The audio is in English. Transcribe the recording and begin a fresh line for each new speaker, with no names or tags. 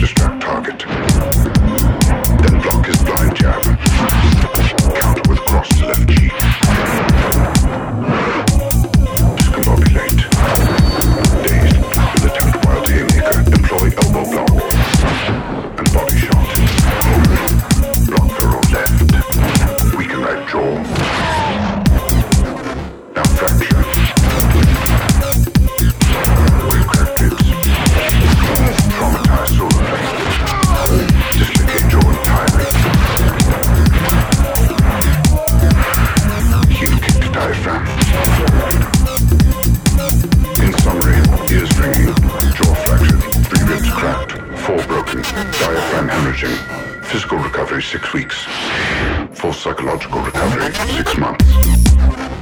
distract target, then block his blind jab. Hemorrhaging. Physical recovery six weeks. Full psychological recovery six months.